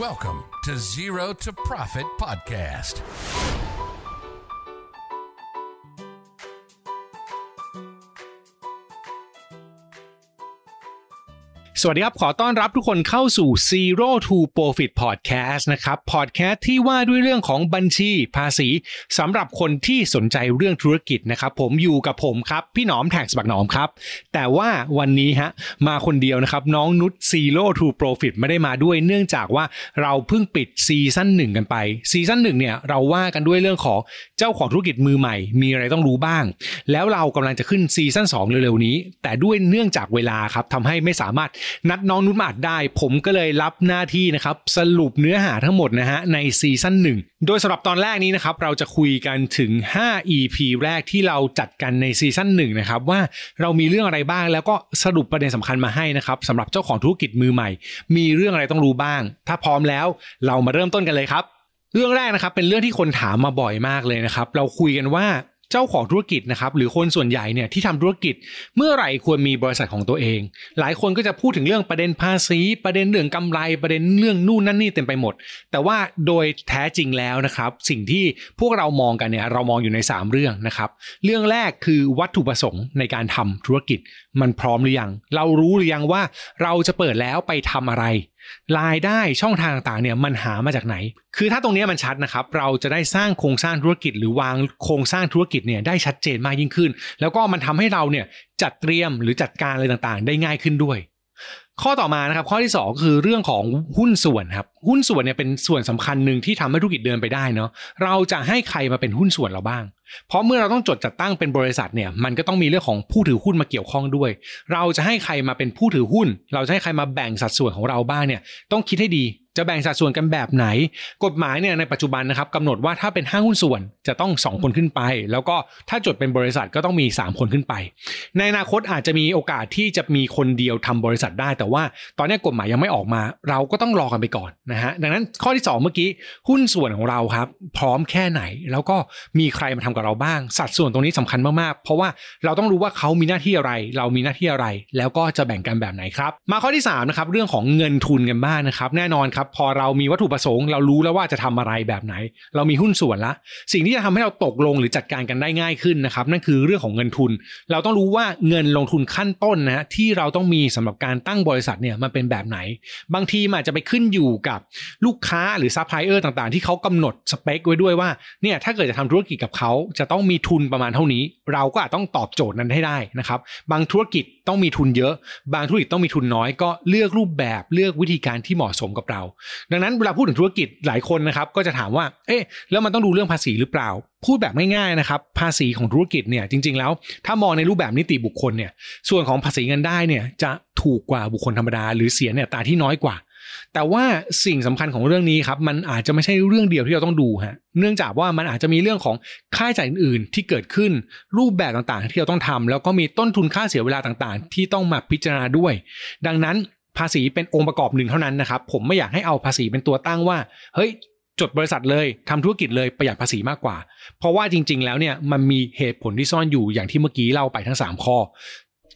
Welcome to Zero to Profit Podcast. สวัสดีครับ ขอต้อนรับทุกคนเข้าสู่ Zero to Profit Podcast นะครับ Podcast ที่ว่าด้วยเรื่องของบัญชีภาษีสำหรับคนที่สนใจเรื่องธุรกิจนะครับ ผมอยู่กับผมครับ พี่หนอมแท็กสบักหนอมครับ แต่ว่าวันนี้ฮะมาคนเดียวนะครับ น้องนุช Zero to Profit ไม่ได้มาด้วยเนื่องจากว่าเราเพิ่งปิด season หนึ่งกันไป season หนึ่งเนี่ยเราว่ากันด้วยเรื่องของเจ้าของธุรกิจมือใหม่ มีอะไรต้องรู้บ้าง แล้วเรากำลังจะขึ้น season 2เร็วๆนี้ แต่ด้วยเนื่องจากเวลาครับทำให้ไม่สามารถนัดน้องนุชมาอัดได้ ผมก็เลยรับหน้าที่นะครับสรุปเนื้อหาทั้งหมดนะฮะใน season 1 โดยสำหรับตอนแรกนี้นะครับเราจะคุยกันถึง 5 EP แรกที่เราจัดกันใน season 1นะครับว่าเรามีเรื่องอะไรบ้างแล้วก็สรุปประเด็นสำคัญมาให้นะครับสำหรับเจ้าของธุรกิจมือใหม่ มีเรื่องอะไรต้องรู้บ้าง ถ้าพร้อมแล้วเรามาเริ่มต้นกันเลยครับ เรื่องแรกนะครับเป็นเรื่องที่คนถามมาบ่อยมากเลยนะครับเราคุยกันว่า เจ้าของธุรกิจนะครับหรือคนส่วนใหญ่เนี่ยที่ทำธุรกิจ เมื่อไหร่ควรมีบริษัทของตัวเอง หลายคนก็จะพูดถึงเรื่องประเด็นภาษี ประเด็นเรื่องกำไรประเด็นเรื่องนู่นนั่นนี่เต็มไปหมด แต่ว่าโดยแท้จริงแล้วนะครับ สิ่งที่พวกเรามองกันเนี่ยเรามองอยู่ใน 3 เรื่องนะครับ เรื่องแรกคือวัตถุประสงค์ในการทำธุรกิจมันพร้อมหรือยัง เรารู้หรือยังว่าเราจะเปิดแล้วไปทำอะไร รายได้ช่องทางต่างๆเนี่ยมันหามาจากไหน คือถ้าตรงนี้มันชัดนะครับ เราจะได้สร้างโครงสร้างธุรกิจ หรือวางโครงสร้างธุรกิจเนี่ยได้ชัดเจนมากยิ่งขึ้น แล้วก็มันทำให้เราเนี่ยจัดเตรียมหรือจัดการอะไรต่างๆ ได้ง่ายขึ้นด้วย ข้อต่อมานะครับข้อที่ 2 คือเรื่องของหุ้นส่วนครับหุ้นส่วนเนี่ยเป็นส่วนสำคัญหนึ่งที่ทำให้ธุรกิจเดินไปได้เนาะเราจะให้ใครมาเป็นหุ้นส่วนเราบ้าง เพราะเมื่อเราต้องจดจัดตั้งเป็นบริษัทเนี่ยมันก็ต้องมีเรื่องของผู้ถือหุ้นมาเกี่ยวข้องด้วย เราจะให้ใครมาเป็นผู้ถือหุ้น เราจะให้ใครมาแบ่งสัดส่วนของเราบ้างเนี่ยต้องคิดให้ดี จะแบ่งสัดส่วนกันแบบไหน กฎหมายเนี่ยในปัจจุบันนะครับกำหนดว่าถ้าเป็นห้างหุ้นส่วนจะต้อง 2 คนขึ้นไป แล้วก็ถ้าจดเป็นบริษัทก็ต้องมี 3 คนขึ้นไป ในอนาคตอาจจะมีโอกาสที่จะมีคนเดียวทำบริษัทได้ แต่ว่าตอนนี้กฎหมายยังไม่ออกมา เราก็ต้องรอกันไปก่อนนะฮะดังนั้นข้อที่ 2 เมื่อกี้หุ้นส่วนของเราครับพร้อมแค่ไหน แล้วก็มีใครมาทำกับเราบ้าง สัดส่วนตรงนี้สำคัญมากๆ เพราะว่าเราต้องรู้ว่าเขามีหน้าที่อะไร เรามีหน้าที่อะไร แล้วก็จะแบ่งกันแบบไหนครับมาข้อที่3นะครับเรื่องของเงินทุนกันบ้างนะครับแน่นอนครับพอเรามีวัตถุประสงค์เรารู้แล้วว่าจะทำอะไรแบบไหน เรามีหุ้นส่วนละ สิ่งที่จะทำให้เราตกลงหรือจัดการกันได้ง่ายขึ้นนะครับนั่นคือเรื่องของเงินทุน เราต้องรู้ว่าเงินลงทุนขั้นต้นนะที่เราต้องมีสำหรับการตั้งบริษัทเนี่ยมันเป็นแบบไหน บางทีอาจจะไปขึ้นอยู่กับลูกค้าหรือซัพพลายเออร์ต่างๆ ที่เขากำหนดสเปคไว้ด้วยว่าเนี่ยถ้าเกิดจะทำธุรกิจกับเขาจะต้องมีทุนประมาณเท่านี้ เราก็อาจต้องตอบโจทย์นั้นให้ได้นะครับบางธุรกิจ ต้องมีทุนเยอะ บางธุรกิจต้องมีทุนน้อย ก็เลือกรูปแบบเลือกวิธีการที่เหมาะสมกับเรา ดังนั้นเวลาพูดถึงธุรกิจหลายคนนะครับ ก็จะถามว่า เอ๊ะแล้วมันต้องดูเรื่องภาษีหรือเปล่า พูดแบบง่ายๆนะครับ ภาษีของธุรกิจเนี่ยจริง ๆ แล้ว ถ้ามองในรูปแบบนิติบุคคลเนี่ยส่วนของภาษีเงินได้เนี่ยจะถูกกว่าบุคคลธรรมดา หรือเสียเนี่ยตาที่น้อยกว่า แต่ว่าสิ่งสำคัญของเรื่องนี้ครับมันอาจจะไม่ใช่เรื่องเดียวที่เราต้องดูฮะเนื่องจากว่ามันอาจจะมีเรื่องของค่าใช้จ่ายอื่น ๆ ที่เกิดขึ้นรูปแบบต่างๆ ที่เราต้องทำแล้วก็มีต้นทุนค่าเสียเวลาต่างๆ ที่ต้องมาพิจารณาด้วย ดังนั้นภาษีเป็นองค์ประกอบหนึ่งเท่านั้นนะครับผมไม่อยากให้เอาภาษีเป็นตัวตั้งว่าเฮ้ยจดบริษัทเลยทำธุรกิจเลยประหยัดภาษีมากกว่า เพราะว่าจริง ๆ แล้วเนี่ยมันมีเหตุผลที่ซ่อนอยู่อย่างที่เมื่อกี้เล่าไปทั้ง 3 ข้อ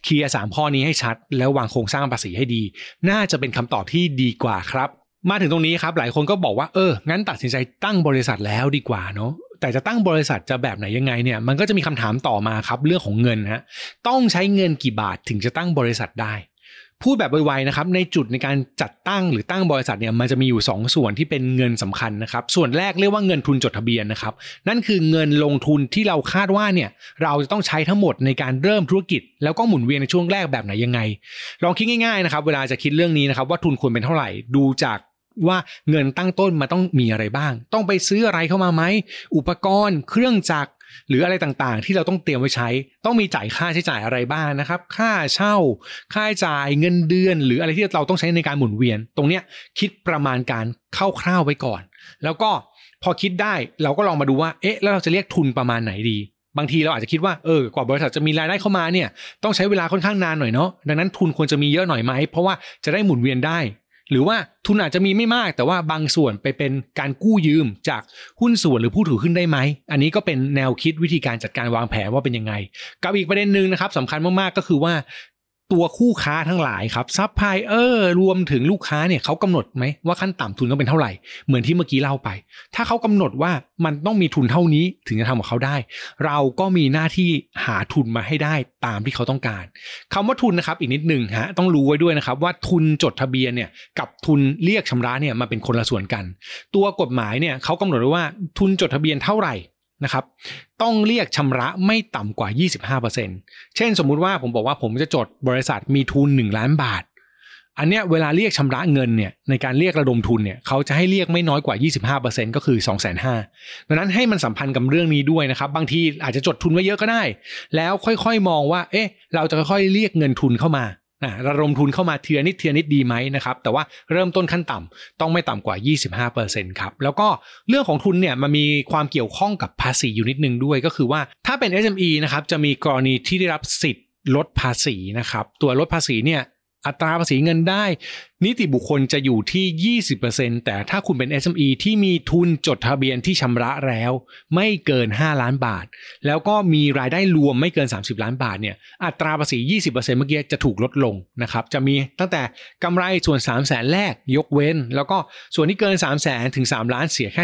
เคลียร์สามข้อนี้ให้ชัด แล้ววางโครงสร้างภาษีให้ดี น่าจะเป็นคำตอบที่ดีกว่าครับ มาถึงตรงนี้ครับหลายคนก็บอกว่าเอองั้นตัดสินใจตั้งบริษัทแล้วดีกว่าเนาะแต่จะตั้งบริษัทจะแบบไหนยังไงเนี่ยมันก็จะมีคำถามต่อมาครับเรื่องของเงินฮะต้องใช้เงินกี่บาทถึงจะตั้งบริษัทได้ พูดแบบไวๆนะครับในจุดในการจัดตั้งหรือตั้งบริษัทเนี่ยมันจะมีอยู่ 2 ส่วนที่เป็นเงินสำคัญนะครับ ส่วนแรกเรียกว่าเงินทุนจดทะเบียนนะครับ นั่นคือเงินลงทุนที่เราคาดว่าเนี่ยเราจะต้องใช้ทั้งหมดในการเริ่มธุรกิจ แล้วก็หมุนเวียนในช่วงแรกแบบไหนยังไง ลองคิดง่ายๆนะครับเวลาจะคิดเรื่องนี้นะครับว่าทุนควรเป็นเท่าไหร่ดูจากว่าเงินตั้งต้นมาต้องมีอะไรบ้าง ต้องไปซื้ออะไรเข้ามาไหมอุปกรณ์ เครื่องจักร หรืออะไรต่างๆ ที่เราต้องเตรียมไว้ใช้ ต้องมีจ่ายค่าใช้จ่ายอะไรบ้างนะครับ ค่าเช่า ค่าจ่ายเงินเดือน หรืออะไรที่เราต้องใช้ในการหมุนเวียน ตรงเนี้ยคิดประมาณการคร่าวๆไว้ก่อน แล้วก็พอคิดได้เราก็ลองมาดูว่าเอ๊ะแล้วเราจะเรียกทุนประมาณไหนดีบางทีเราอาจจะคิดว่าเออกว่าบริษัทจะมีรายได้เข้ามาเนี่ยต้องใช้เวลาค่อนข้างนานหน่อยเนาะดังนั้นทุนควรจะมีเยอะหน่อยไหมเพราะว่าจะได้หมุนเวียนได้ หรือว่าทุนอาจจะมีไม่มาก แต่ว่าบางส่วนไปเป็นการกู้ยืมจากหุ้นส่วนหรือผู้ถือหุ้นได้ไหม อันนี้ก็เป็นแนวคิดวิธีการจัดการวางแผนว่าเป็นยังไง กับอีกประเด็นหนึ่งนะครับสำคัญมากๆก็คือว่า ตัวคู่ค้าทั้งหลายครับซัพพลายเออร์รวมถึงลูกค้าเนี่ยเขากำหนดไหมว่าขั้นต่ำทุนต้องเป็นเท่าไหร่เหมือนที่เมื่อกี้เล่าไป ถ้าเขากำหนดว่ามันต้องมีทุนเท่านี้ถึงจะทำกับเขาได้ เราก็มีหน้าที่หาทุนมาให้ได้ตามที่เขาต้องการคำว่าทุนนะครับอีกนิดหนึ่งฮะต้องรู้ไว้ด้วยนะครับว่าทุนจดทะเบียนเนี่ยกับทุนเรียกชำระเนี่ยมาเป็นคนละส่วนกัน ตัวกฎหมายเนี่ยเขากำหนดไว้ว่าทุนจดทะเบียนเท่าไหร่ นะครับต้องเรียกชำระไม่ต่ำกว่า 25%เช่นสมมุติว่าผมบอกว่าผมจะจดบริษัทมีทุน 1 ล้านบาท อันเนี้ยเวลาเรียกชำระเงินเนี่ยในการเรียกระดมทุนเนี่ยเขาจะให้เรียกไม่น้อยกว่า 25%ก็คือ 2 5 0 0 0ดังนั้นให้มันสัมพันธ์กับเรื่องนี้ด้วยนะครับบางทีอาจจะจดทุนไว้เยอะก็ได้ แล้วค่อยๆมองว่าเอ๊ะเราจะค่อยๆเรียกเงินทุนเข้ามา นะระดมทุนเข้ามาเทียนิดเทียนิดดีไหมนะครับแต่ว่าเริ่มต้นขั้นต่ำต้องไม่ต่ำกว่า 25%ครับแล้วก็เรื่องของทุนเนี่ยมันมีความเกี่ยวข้องกับภาษีอยู่นิดนึงด้วย ก็คือว่าถ้าเป็น SME นะครับจะมีกรณีที่ได้รับสิทธิ์ลดภาษีนะครับตัวลดภาษีเนี่ย อัตราภาษีเงินได้ นิติบุคคลจะอยู่ที่ 20%แต่ถ้าคุณเป็น SME ที่มีทุนจดทะเบียนที่ชำระแล้ว ไม่เกิน 5 ล้านบาท แล้วก็มีรายได้รวมไม่เกิน 30 ล้านบาทเนี่ยอัตราภาษี 20%เมื่อกี้จะถูกลดลงนะครับจะมีตั้งแต่กำไรส่วน 3 0 0แสนแรกยกเว้น แล้วก็ส่วนที่เกิน 3 0 0แสนถึง 3 ล้านเสียแค่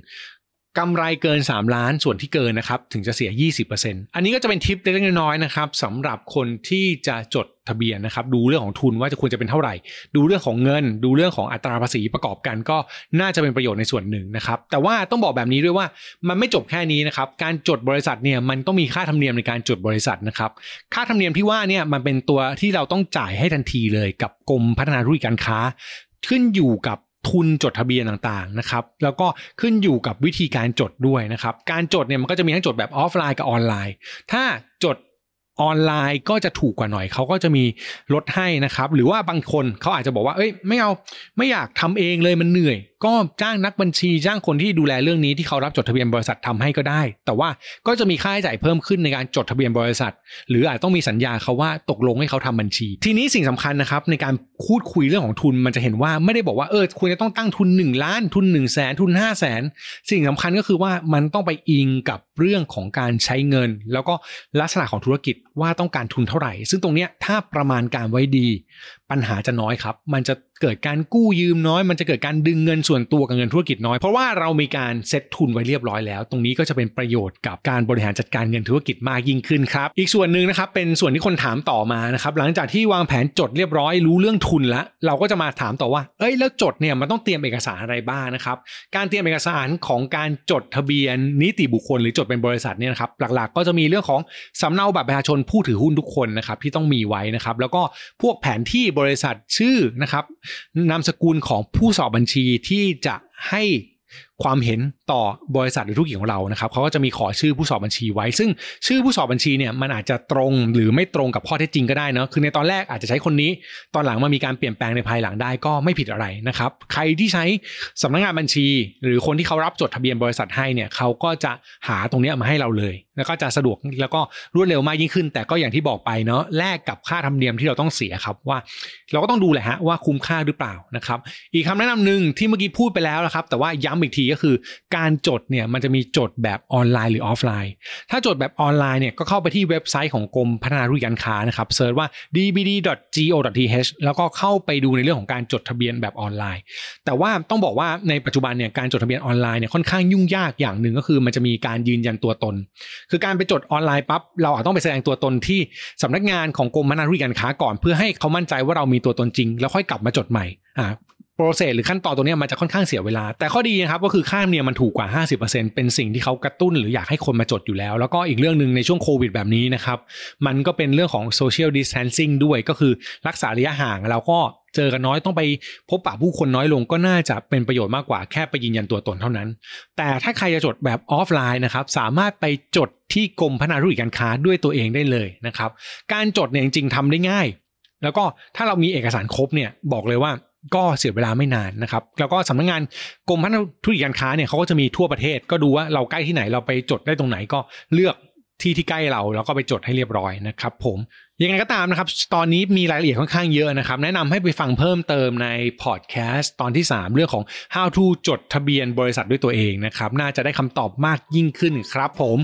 15%กำไรเกิน 3 ล้านส่วนที่เกินนะครับถึงจะเสีย 20%อันนี้ก็จะเป็นทิปเล็กๆน้อยๆนะครับสำหรับคนที่จะจด ทะเบียนนะครับ ดูเรื่องของทุนว่าจะควรจะเป็นเท่าไหร่ ดูเรื่องของเงิน ดูเรื่องของอัตราภาษีประกอบกันก็น่าจะเป็นประโยชน์ในส่วนหนึ่งนะครับ แต่ว่าต้องบอกแบบนี้ด้วยว่ามันไม่จบแค่นี้นะครับ การจดบริษัทเนี่ยมันต้องมีค่าธรรมเนียมในการจดบริษัทนะครับ ค่าธรรมเนียมที่ว่าเนี่ยมันเป็นตัวที่เราต้องจ่ายให้ทันทีเลย กับกรมพัฒนาธุรกิจการค้า ขึ้นอยู่กับทุนจดทะเบียนต่างๆนะครับ แล้วก็ขึ้นอยู่กับวิธีการจดด้วยนะครับ การจดเนี่ยมันก็จะมีทั้งจดแบบออฟไลน์กับออนไลน์ ถ้าจด ออนไลน์ก็จะถูกกว่าหน่อยเขาก็จะมีลดให้นะครับ หรือว่าบางคนเขาอาจจะบอกว่าเอ้ยไม่เอาไม่อยากทำเองเลยมันเหนื่อย ก็จ้างนักบัญชีจ้างคนที่ดูแลเรื่องนี้ที่เขารับจดทะเบียนบริษัททำให้ก็ได้ แต่ว่าก็จะมีค่าใช้จ่ายเพิ่มขึ้นในการจดทะเบียนบริษัท หรืออาจต้องมีสัญญาเขาว่าตกลงให้เขาทำบัญชี ทีนี้สิ่งสำคัญนะครับในการพูดคุยเรื่องของทุนมันจะเห็นว่าไม่ได้บอกว่าเออคุณจะต้องตั้งทุน 1 ล้านทุน1นึ่งแสนทุน5 0 0แสนสิ่งสำคัญก็คือว่ามันต้องไปอิงกับเรื่องของการใช้เงิน แล้วก็ลักษณะของธุรกิจว่าต้องการทุนเท่าไหร่ ซึ่งตรงเนี้ยถ้าประมาณการไว้ดี ปัญหาจะน้อยครับ มันจะ เกิดการกู้ยืมน้อย มันจะเกิดการดึงเงินส่วนตัวกับเงินธุรกิจน้อย เพราะว่าเรามีการเซ็ตทุนไว้เรียบร้อยแล้ว ตรงนี้ก็จะเป็นประโยชน์กับการบริหารจัดการเงินธุรกิจมากยิ่งขึ้นครับ อีกส่วนหนึ่งนะครับเป็นส่วนที่คนถามต่อมานะครับหลังจากที่วางแผนจดเรียบร้อยรู้เรื่องทุนแล้วเราก็จะมาถามต่อว่า เอ้ยแล้วจดเนี่ยมันต้องเตรียมเอกสารอะไรบ้างนะครับการเตรียมเอกสารของการจดทะเบียนนิติบุคคล หรือจดเป็นบริษัทเนี่ยนะครับหลักๆ ก็จะมีเรื่องของสำเนาบัตรประชาชนผู้ถือหุ้นทุกคนนะครับที่ต้องมีไว้นะครับแล้วก็พวกแผนที่บริษัทชื่อนะครับนามสกุลของผู้สอบบัญชีที่จะให้ ความเห็นต่อบริษัทหรือธุรกิจของเรานะครับเขาก็จะมีขอชื่อผู้สอบบัญชีไว้ ซึ่งชื่อผู้สอบบัญชีเนี่ยมันอาจจะตรงหรือไม่ตรงกับข้อเท็จจริงก็ได้เนาะคือในตอนแรกอาจจะใช้คนนี้ ตอนหลังมามีการเปลี่ยนแปลงในภายหลังได้ก็ไม่ผิดอะไรนะครับใครที่ใช้สำนักงานบัญชี หรือคนที่เขารับจดทะเบียนบริษัทให้เนี่ยเขาก็จะหาตรงนี้มาให้เราเลย แล้วก็จะสะดวกแล้วก็รวดเร็วมากยิ่งขึ้น แต่ก็อย่างที่บอกไปเนาะแลกกับค่าธรรมเนียมที่เราต้องเสียครับว่า เราก็ต้องดูแหละฮะว่าคุ้มค่าหรือเปล่านะครับอีกคำแนะนำหนึ่งที่เมื่อกี้พูดไปแล้วนะครับแต่ว่าย้ำอีกทีก็คือ การจดเนี่ยมันจะมีจดแบบออนไลน์หรือออฟไลน์ ถ้าจดแบบออนไลน์เนี่ยก็เข้าไปที่เว็บไซต์ของกรมพัฒนาธุรกิจการค้านะครับ search ว่า dbd.go.th แล้วก็เข้าไปดูในเรื่องของการจดทะเบียนแบบออนไลน์ แต่ว่าต้องบอกว่าในปัจจุบันเนี่ยการจดทะเบียนออนไลน์เนี่ยค่อนข้างยุ่งยากอย่างหนึ่งก็คือ มันจะมีการยืนยันตัวตน คือการไปจดออนไลน์ปั๊บเราอาจต้องไปแสดงตัวตนที่สำนักงานของกรมพัฒนาธุรกิจการค้าก่อน เพื่อให้เขามั่นใจว่าเรามีตัวตนจริง แล้วค่อยกลับมาจดใหม่อ่า โปรเซสหรือขั้นตอนตัวนี้มันจะค่อนข้างเสียเวลา แต่ข้อดีนะครับก็คือค่าธรรมเนียมมันถูกกว่า 50%เป็นสิ่งที่เขากระตุ้นหรืออยากให้คนมาจดอยู่แล้ว แล้วก็อีกเรื่องหนึ่งในช่วงโควิดแบบนี้นะครับมันก็เป็นเรื่องของ social distancing ด้วยก็คือรักษาระยะห่างเราก็เจอกันน้อยต้องไปพบปะผู้คนน้อยลงก็น่าจะเป็นประโยชน์มากกว่าแค่ไปยืนยันตัวตนเท่านั้น แต่ถ้าใครจะจดแบบออฟไลน์นะครับสามารถไปจดที่กรมพัฒนาธุรกิจการค้าด้วยตัวเองได้เลยนะครับการจดเนี่ยจริงๆทำได้ง่าย แล้วก็ถ้าเรามีเอกสารครบเนี่ยบอกเลยว่า ก็เสียเวลาไม่นานนะครับ แล้วก็สำนักงงานกรมพัฒนาธุรกิจการค้าเนี่ยเขาก็จะมีทั่วประเทศ ก็ดูว่าเราใกล้ที่ไหนเราไปจดได้ตรงไหนก็เลือกที่ที่ใกล้เราแล้วก็ไปจดให้เรียบร้อยนะครับ ผมยังไงก็ตามนะครับ ตอนนี้มีรายละเอียดค่อนข้างเยอะนะครับ แนะนำให้ไปฟังเพิ่มเติมในพอดแคสต์ตอนที่ 3 เรื่องของ how to จดทะเบียนบริษัทด้วยตัวเองนะครับ น่าจะได้คำตอบมากยิ่งขึ้นครับผม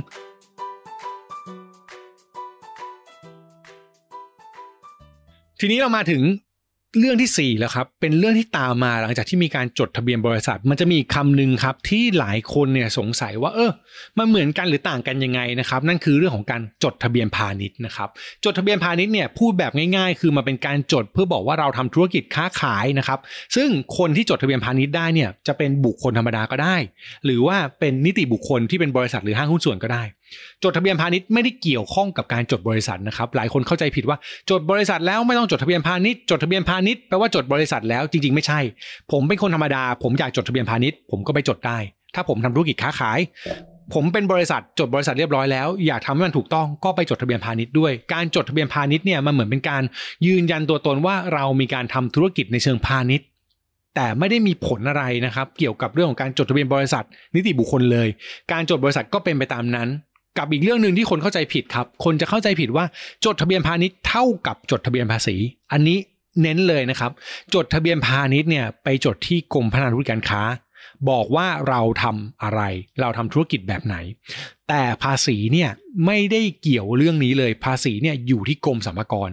ทีนี้เรามาถึง เรื่องที่ 4 แล้วครับ เป็นเรื่องที่ตามมาหลังจากที่มีการจดทะเบียนบริษัท มันจะมีคำหนึ่งครับที่หลายคนเนี่ยสงสัยว่าเออมันเหมือนกันหรือต่างกันยังไงนะครับ นั่นคือเรื่องของการจดทะเบียนพาณิชย์นะครับ จดทะเบียนพาณิชย์เนี่ยพูดแบบง่ายๆ คือมาเป็นการจดเพื่อบอกว่าเราทำธุรกิจค้าขายนะครับ ซึ่งคนที่จดทะเบียนพาณิชย์ได้เนี่ยจะเป็นบุคคลธรรมดาก็ได้ หรือว่าเป็นนิติบุคคลที่เป็นบริษัทหรือห้างหุ้นส่วนก็ได้ จดทะเบียนพาณิชย์ไม่ได้เกี่ยวข้องกับการจดบริษัทนะครับ หลายคนเข้าใจผิดว่าจดบริษัทแล้วไม่ต้องจดทะเบียนพาณิชย์จดทะเบียนพาณิชย์แปลว่าจดบริษัทแล้วจริงๆไม่ใช่ ผมเป็นคนธรรมดา ผมอยากจดทะเบียนพาณิชย์ผมก็ไปจดได้ ถ้าผมทำธุรกิจค้าขาย ผมเป็นบริษัทจดบริษัทเรียบร้อยแล้ว อยากทำให้มันถูกต้องก็ไปจดทะเบียนพาณิชย์ด้วย การจดทะเบียนพาณิชย์เนี่ยมันเหมือนเป็นการยืนยันตัวตนว่าเรามีการทำธุรกิจในเชิงพาณิชย์แต่ไม่ได้มีผลอะไรนะครับ เกี่ยวกับเรื่องของการจดทะเบียนบริษัท นิติบุคคลเลย การจดบริษัทก็เป็นไปตามนั้น กับอีกเรื่องหนึ่งที่คนเข้าใจผิดครับ คนจะเข้าใจผิดว่าจดทะเบียนพาณิชย์เท่ากับจดทะเบียนภาษี อันนี้เน้นเลยนะครับ จดทะเบียนพาณิชย์เนี่ยไปจดที่กรมพัฒนาธุรกิจการค้า บอกว่าเราทำอะไร เราทำธุรกิจแบบไหน แต่ภาษีเนี่ยไม่ได้เกี่ยวเรื่องนี้เลย ภาษีเนี่ยอยู่ที่กรมสรรพากร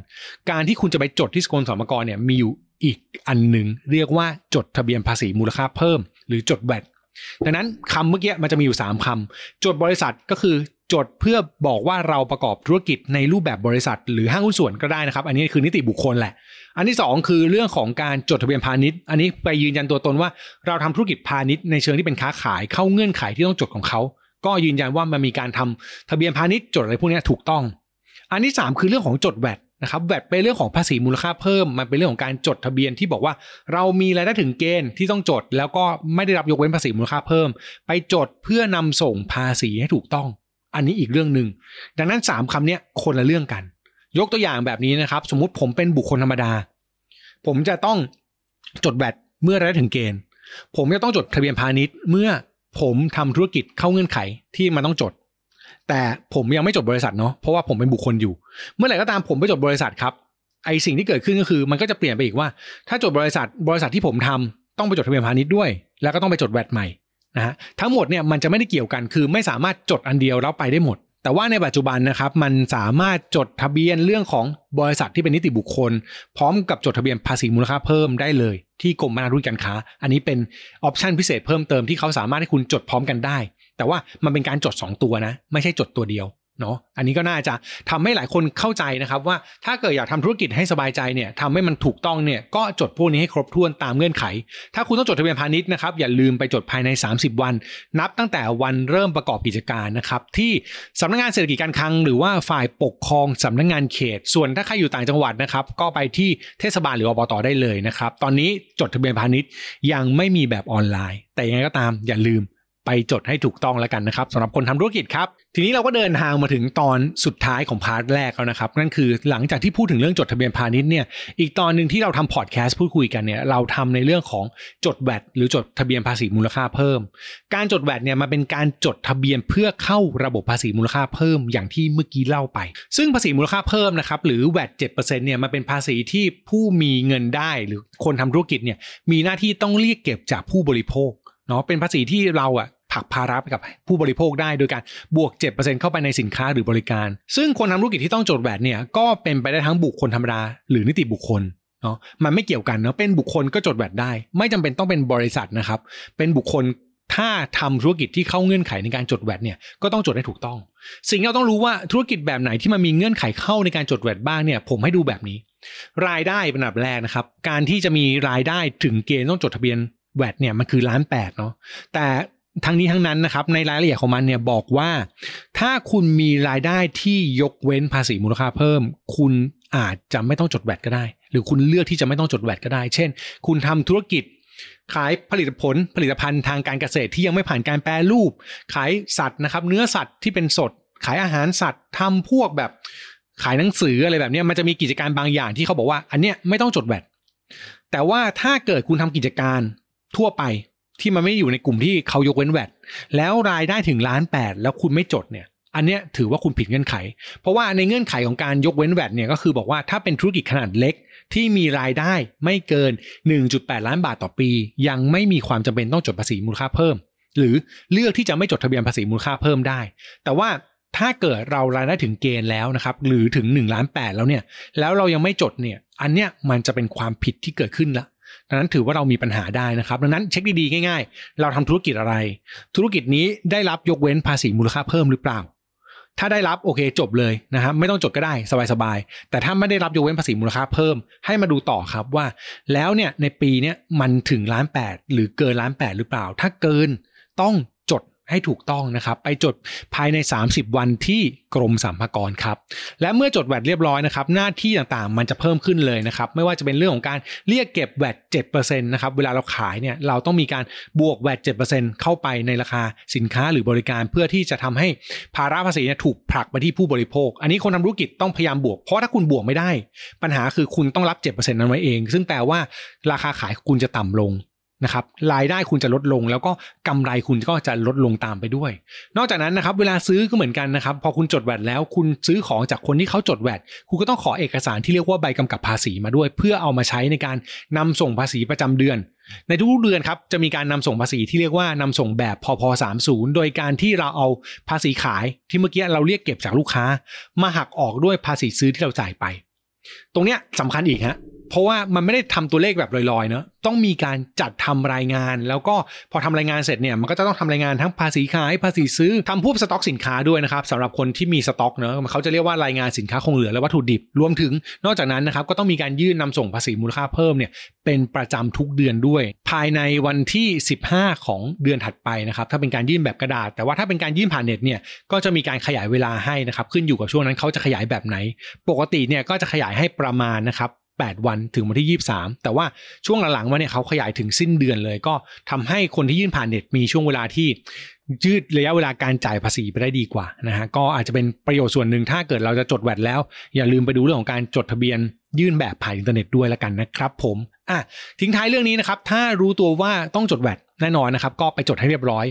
การที่คุณจะไปจดที่กรมสรรพากรเนี่ยมีอยู่อีกอันหนึ่งเรียกว่าจดทะเบียนภาษีมูลค่าเพิ่ม หรือจดแวดดังนั้นคำเมื่อกี้มันจะมีอยู่ 3คำจดบริษัทก็คือ จดเพื่อบอกว่าเราประกอบธุรกิจในรูปแบบบริษัท หรือห้างหุ้นส่วนก็ได้นะครับ อันนี้คือนิติบุคคลแหละ อันที่ 2 คือเรื่องของการจดทะเบียนพาณิชย์ อันนี้ไปยืนยันตัวตนว่าเราทำธุรกิจพาณิชย์ในเชิงที่เป็นค้าขายเข้าเงื่อนไขที่ต้องจดของเขา ก็ยืนยันว่ามันมีการทำทะเบียนพาณิชย์จดอะไรพวกนี้ถูกต้อง อันที่ 3 คือเรื่องของจดแวดนะครับแวดเป็นเรื่องของภาษีมูลค่าเพิ่ม มันเป็นเรื่องของการจดทะเบียนที่บอกว่า เรามีรายได้ถึงเกณฑ์ที่ต้องจด แล้วก็ไม่ได้รับยกเว้นภาษีมูลค่าเพิ่ม ไปจดเพื่อนำส่งภาษีให้ถูกต้อง อันนี้อีกเรื่องหนึ่งดังนั้น3คำเนี้ยคนละเรื่องกัน ยกตัวอย่างแบบนี้นะครับ สมมุติผมเป็นบุคคลธรรมดา ผมจะต้องจดแวดเมื่อได้ถึงเกณฑ์ ผมจะต้องจดทะเบียนพาณิชย์ เมื่อผมทำธุรกิจเข้าเงื่อนไขที่มันต้องจด แต่ผมยังไม่จดบริษัทเนาะเพราะว่าผมเป็นบุคคลอยู่ เมื่อไหร่ก็ตามผมไปจดบริษัทครับไอสิ่งที่เกิดขึ้นก็คือมันก็จะเปลี่ยนไปอีกว่า ถ้าจดบริษัทบริษัทที่ผมทำต้องไปจดทะเบียนพาณิชย์ด้วย แล้วก็ต้องไปจดแวดใหม่ นะฮะทั้งหมดเนี่ยมันจะไม่ได้เกี่ยวกัน คือไม่สามารถจดอันเดียวแล้วไปได้หมด แต่ว่าในปัจจุบันนะครับมันสามารถจดทะเบียนเรื่องของบริษัทที่เป็นนิติบุคคล พร้อมกับจดทะเบียนภาษีมูลค่าเพิ่มได้เลย ที่กรมพัฒนาธุรกิจการค้า อันนี้เป็นออปชันพิเศษเพิ่มเติมที่เขาสามารถให้คุณจดพร้อมกันได้ แต่ว่ามันเป็นการจด 2 ตัวนะ ไม่ใช่จดตัวเดียว เนาะอันนี้ก็น่าจะทำให้หลายคนเข้าใจนะครับว่าถ้าเกิดอยากทำธุรกิจให้สบายใจเนี่ยทำให้มันถูกต้องเนี่ยก็จดพวกนี้ให้ครบถ้วนตามเงื่อนไข ถ้าคุณต้องจดทะเบียนพาณิชย์นะครับอย่าลืมไปจดภายใน 30 วัน นับตั้งแต่วันเริ่มประกอบกิจการนะครับที่สำนักงานเศรษฐกิจการคลัง หรือว่าฝ่ายปกครองสำนักงานเขต ส่วนถ้าใครอยู่ต่างจังหวัดนะครับก็ไปที่เทศบาลหรืออบตได้เลยนะครับตอนนี้จดทะเบียนพาณิชย์ยังไม่มีแบบออนไลน์ แต่ยังไงก็ตามอย่าลืม ไปจดให้ถูกต้องแล้วกันนะครับสำหรับคนทำธุรกิจครับ ทีนี้เราก็เดินทางมาถึงตอนสุดท้ายของ part แรกแล้วนะครับ นั่นคือหลังจากที่พูดถึงเรื่องจดทะเบียนพาณิชย์เนี่ยอีกตอนหนึ่งที่เราทำพอดแคสต์พูดคุยกันเนี่ยเราทำในเรื่องของจดแวดหรือจดทะเบียนภาษีมูลค่าเพิ่ม การจดแวดเนี่ยมันเป็นการจดทะเบียนเพื่อเข้าระบบภาษีมูลค่าเพิ่ม อย่างที่เมื่อกี้เล่าไป ซึ่งภาษีมูลค่าเพิ่มนะครับหรือแวดเจ็ดเปอร์เซ็นต์เนี่ยมันเป็นภาษีที่ผู้มีเงินได้หรือคนทำธุรกิจเนี่ยมีหน้าที่ต้องเรียกเก็บจากผู้บริโภค เนาะเป็นภาษีที่เราอะผักภาระไปกับผู้บริโภคได้โดยการบวก 7%เข้าไปในสินค้าหรือบริการ ซึ่งคนทำธุรกิจที่ต้องจดแวดเนี่ยก็เป็นไปได้ทั้งบุคคลธรรมดาหรือนิติบุคคลเนาะมันไม่เกี่ยวกันเนาะเป็นบุคคลก็จดแวดได้ ไม่จำเป็นต้องเป็นบริษัทนะครับ เป็นบุคคลถ้าทำธุรกิจที่เข้าเงื่อนไขในการจดแวดเนี่ยก็ต้องจดให้ถูกต้อง สิ่งที่เราต้องรู้ว่าธุรกิจแบบไหนที่มันมีเงื่อนไขเข้าในการจดแวดบ้างเนี่ยผมให้ดูแบบนี้ รายได้เป็นอันดับแรกนะครับ การที่จะมีรายได้ถึงเกณฑ์ต้องจดทะเบียน แวดเนี่ยมันคือล้านแปดเนาะแต่ทั้งนี้ทั้งนั้นนะครับในรายละเอียดของมันเนี่ยบอกว่า ถ้าคุณมีรายได้ที่ยกเว้นภาษีมูลค่าเพิ่ม คุณอาจจะไม่ต้องจดแวดก็ได้ หรือคุณเลือกที่จะไม่ต้องจดแวดก็ได้ เช่น คุณทำธุรกิจ ขายผลิตผลผลิตภัณฑ์ทางการเกษตรที่ยังไม่ผ่านการแปรรูป ขายสัตว์นะครับ เนื้อสัตว์ที่เป็นสด ขายอาหารสัตว์ทำพวกแบบขายหนังสืออะไรแบบนี้มันจะมีกิจการบางอย่างที่เขาบอกว่า อันเนี้ยไม่ต้องจดแวดแต่ว่าถ้าเกิดคุณทำกิจการ ทั่วไปที่มันไม่อยู่ในกลุ่มที่เขายกเว้นแวดแล้วรายได้ถึงล้านแปดแล้วคุณไม่จดเนี่ย อันเนี้ยถือว่าคุณผิดเงื่อนไข เพราะว่าในเงื่อนไขของการยกเว้นแวดเนี่ยก็คือบอกว่าถ้าเป็นธุรกิจขนาดเล็กที่มีรายได้ไม่เกิน 1.8 ล้านบาทต่อปี ยังไม่มีความจำเป็นต้องจดภาษีมูลค่าเพิ่ม หรือเลือกที่จะไม่จดทะเบียนภาษีมูลค่าเพิ่มได้ แต่ว่าถ้าเกิดเรารายได้ถึงเกณฑ์แล้วนะครับหรือถึง1ล้าน8แล้วเนี่ยแล้วเรายังไม่จดเนี่ยอันเนี้ยมันจะเป็นความผิดที่เกิดขึ้นละ ดังนั้นถือว่าเรามีปัญหาได้นะครับ ดังนั้นเช็คดีๆง่ายๆ เราทำธุรกิจอะไร ธุรกิจนี้ได้รับยกเว้นภาษีมูลค่าเพิ่มหรือเปล่า ถ้าได้รับโอเคจบเลยนะครับไม่ต้องจดก็ได้สบายๆแต่ถ้าไม่ได้รับยกเว้นภาษีมูลค่าเพิ่ม ให้มาดูต่อครับว่า แล้วเนี่ยในปีเนี้ยมันถึงล้านแปดหรือเกินล้านแปดหรือเปล่า ถ้าเกินต้อง ให้ถูกต้องนะครับ ไปจดภายใน 30 วันที่กรมสรรพากรครับ และเมื่อจดแวดเรียบร้อยนะครับ หน้าที่ต่างๆ มันจะเพิ่มขึ้นเลยนะครับ ไม่ว่าจะเป็นเรื่องของการเรียกเก็บแวด7%นะครับ เวลาเราขายเนี่ย เราต้องมีการบวกแวด7%เข้าไปในราคาสินค้าหรือบริการ เพื่อที่จะทำให้ภาระภาษีเนี่ยถูกผลักไปที่ผู้บริโภค อันนี้คนทำธุรกิจต้องพยายามบวก เพราะถ้าคุณบวกไม่ได้ ปัญหาคือคุณต้องรับ 7%นั้นไว้เอง ซึ่งแปลว่าราคาขายคุณจะต่ำลง นะครับรายได้คุณจะลดลง แล้วก็กำไรคุณก็จะลดลงตามไปด้วย นอกจากนั้นนะครับเวลาซื้อก็เหมือนกันนะครับพอคุณจดแวดแล้วคุณซื้อของจากคนที่เขาจดแวดคุณก็ต้องขอเอกสารที่เรียกว่าใบกำกับภาษีมาด้วย เพื่อเอามาใช้ในการนำส่งภาษีประจำเดือน ในทุกๆเดือนครับจะมีการนำส่งภาษีที่เรียกว่านำส่งแบบพพ30 โดยการที่เราเอาภาษีขายที่เมื่อกี้เราเรียกเก็บจากลูกค้า มาหักออกด้วยภาษีซื้อที่เราจ่ายไป ตรงเนี้ยสำคัญอีกฮะ เพราะว่ามันไม่ได้ทำตัวเลขแบบลอยๆเนอะต้องมีการจัดทำรายงาน แล้วก็พอทำรายงานเสร็จเนี่ยมันก็จะต้องทำรายงานทั้งภาษีขายภาษีซื้อทำพวกสต็อกสินค้าด้วยนะครับสำหรับคนที่มีสต็อกเนอะเขาจะเรียกว่ารายงานสินค้าคงเหลือและวัตถุดิบรวมถึง นอกจากนั้นนะครับก็ต้องมีการยื่นนำส่งภาษีมูลค่าเพิ่มเนี่ยเป็นประจำทุกเดือนด้วย ภายในวันที่ 15 ของเดือนถัดไปนะครับถ้าเป็นการยื่นแบบกระดาษ แต่ว่าถ้าเป็นการยื่นผ่านเน็ตเนี่ยก็จะมีการขยายเวลาให้นะครับขึ้นอยู่กับช่วงนั้นเขาจะขยายแบบไหน ปกติเนี่ยก็จะขยายให้ประมาณนะครับ 8 วันถึงวันที่ 23 แต่ว่าช่วงหลังๆมาเนี่ยเขาขยายถึงสิ้นเดือนเลย ก็ทำให้คนที่ยื่นผ่านเน็ตมีช่วงเวลาที่ยืดระยะเวลาการจ่ายภาษีไปได้ดีกว่านะฮะก็อาจจะเป็นประโยชน์ส่วนหนึ่งถ้าเกิดเราจะจดแวดแล้ว อย่าลืมไปดูเรื่องของการจดทะเบียนยื่นแบบผ่านอินเทอร์เน็ตด้วยละกันนะครับผมอะทิ้งท้ายเรื่องนี้นะครับถ้ารู้ตัวว่าต้องจดแวดแน่นอนนะครับก็ไปจดให้เรียบร้อย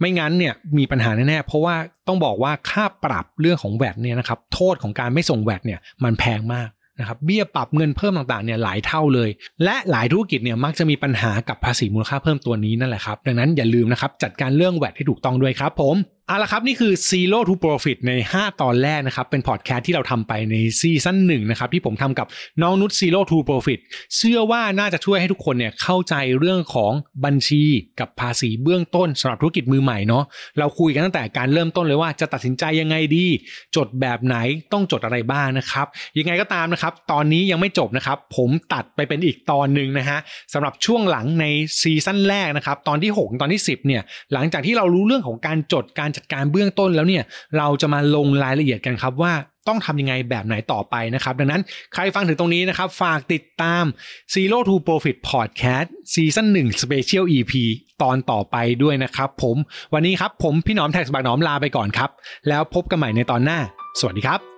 ไม่งั้นเนี่ยมีปัญหาแน่ๆเพราะว่าต้องบอกว่าค่าปรับเรื่องของแวดเนี่ยนะครับโทษของการไม่ส่งแวดเนี่ยมันแพงมาก นะครับเบี้ยปรับเงินเพิ่มต่างๆเนี่ยหลายเท่าเลย และหลายธุรกิจเนี่ยมักจะมีปัญหากับภาษีมูลค่าเพิ่มตัวนี้นั่นแหละครับดังนั้นอย่าลืมนะครับจัดการเรื่องแวดให้ถูกต้องด้วยครับผม เอาละครับนี่คือ Zero to Profit ใน 5 ตอนแรกนะครับ เป็นพอดแคสต์ที่เราทำไปในซีซั่นหนึ่งนะครับ ที่ผมทำกับน้องนุช Zero to Profit เชื่อว่าน่าจะช่วยให้ทุกคนเนี่ยเข้าใจเรื่องของบัญชีกับภาษีเบื้องต้นสำหรับธุรกิจมือใหม่เนาะเราคุยกันตั้งแต่การเริ่มต้นเลยว่าจะตัดสินใจยังไงดี จดแบบไหนต้องจดอะไรบ้างนะครับ ยังไงก็ตามนะครับ ตอนนี้ยังไม่จบนะครับ ผมตัดไปเป็นอีกตอนหนึ่งนะฮะสำหรับช่วงหลังในซีซั่นแรกนะครับตอนที่ 6 ตอนที่ 10เนี่ยหลังจากที่เรารู้เรื่องของการจดการจัดการเบื้องต้นแล้วเนี่ยเราจะมาลงรายละเอียดกันครับว่าต้องทำยังไงแบบไหนต่อไปนะครับ ดังนั้นใครฟังถึงตรงนี้นะครับ ฝากติดตาม Zero to Profit Podcast ซีซั่น1 Special EP ตอนต่อไปด้วยนะครับผมวันนี้ครับผมพี่หนอมแท็กสบักหนอมลาไปก่อนครับ แล้วพบกันใหม่ในตอนหน้า สวัสดีครับ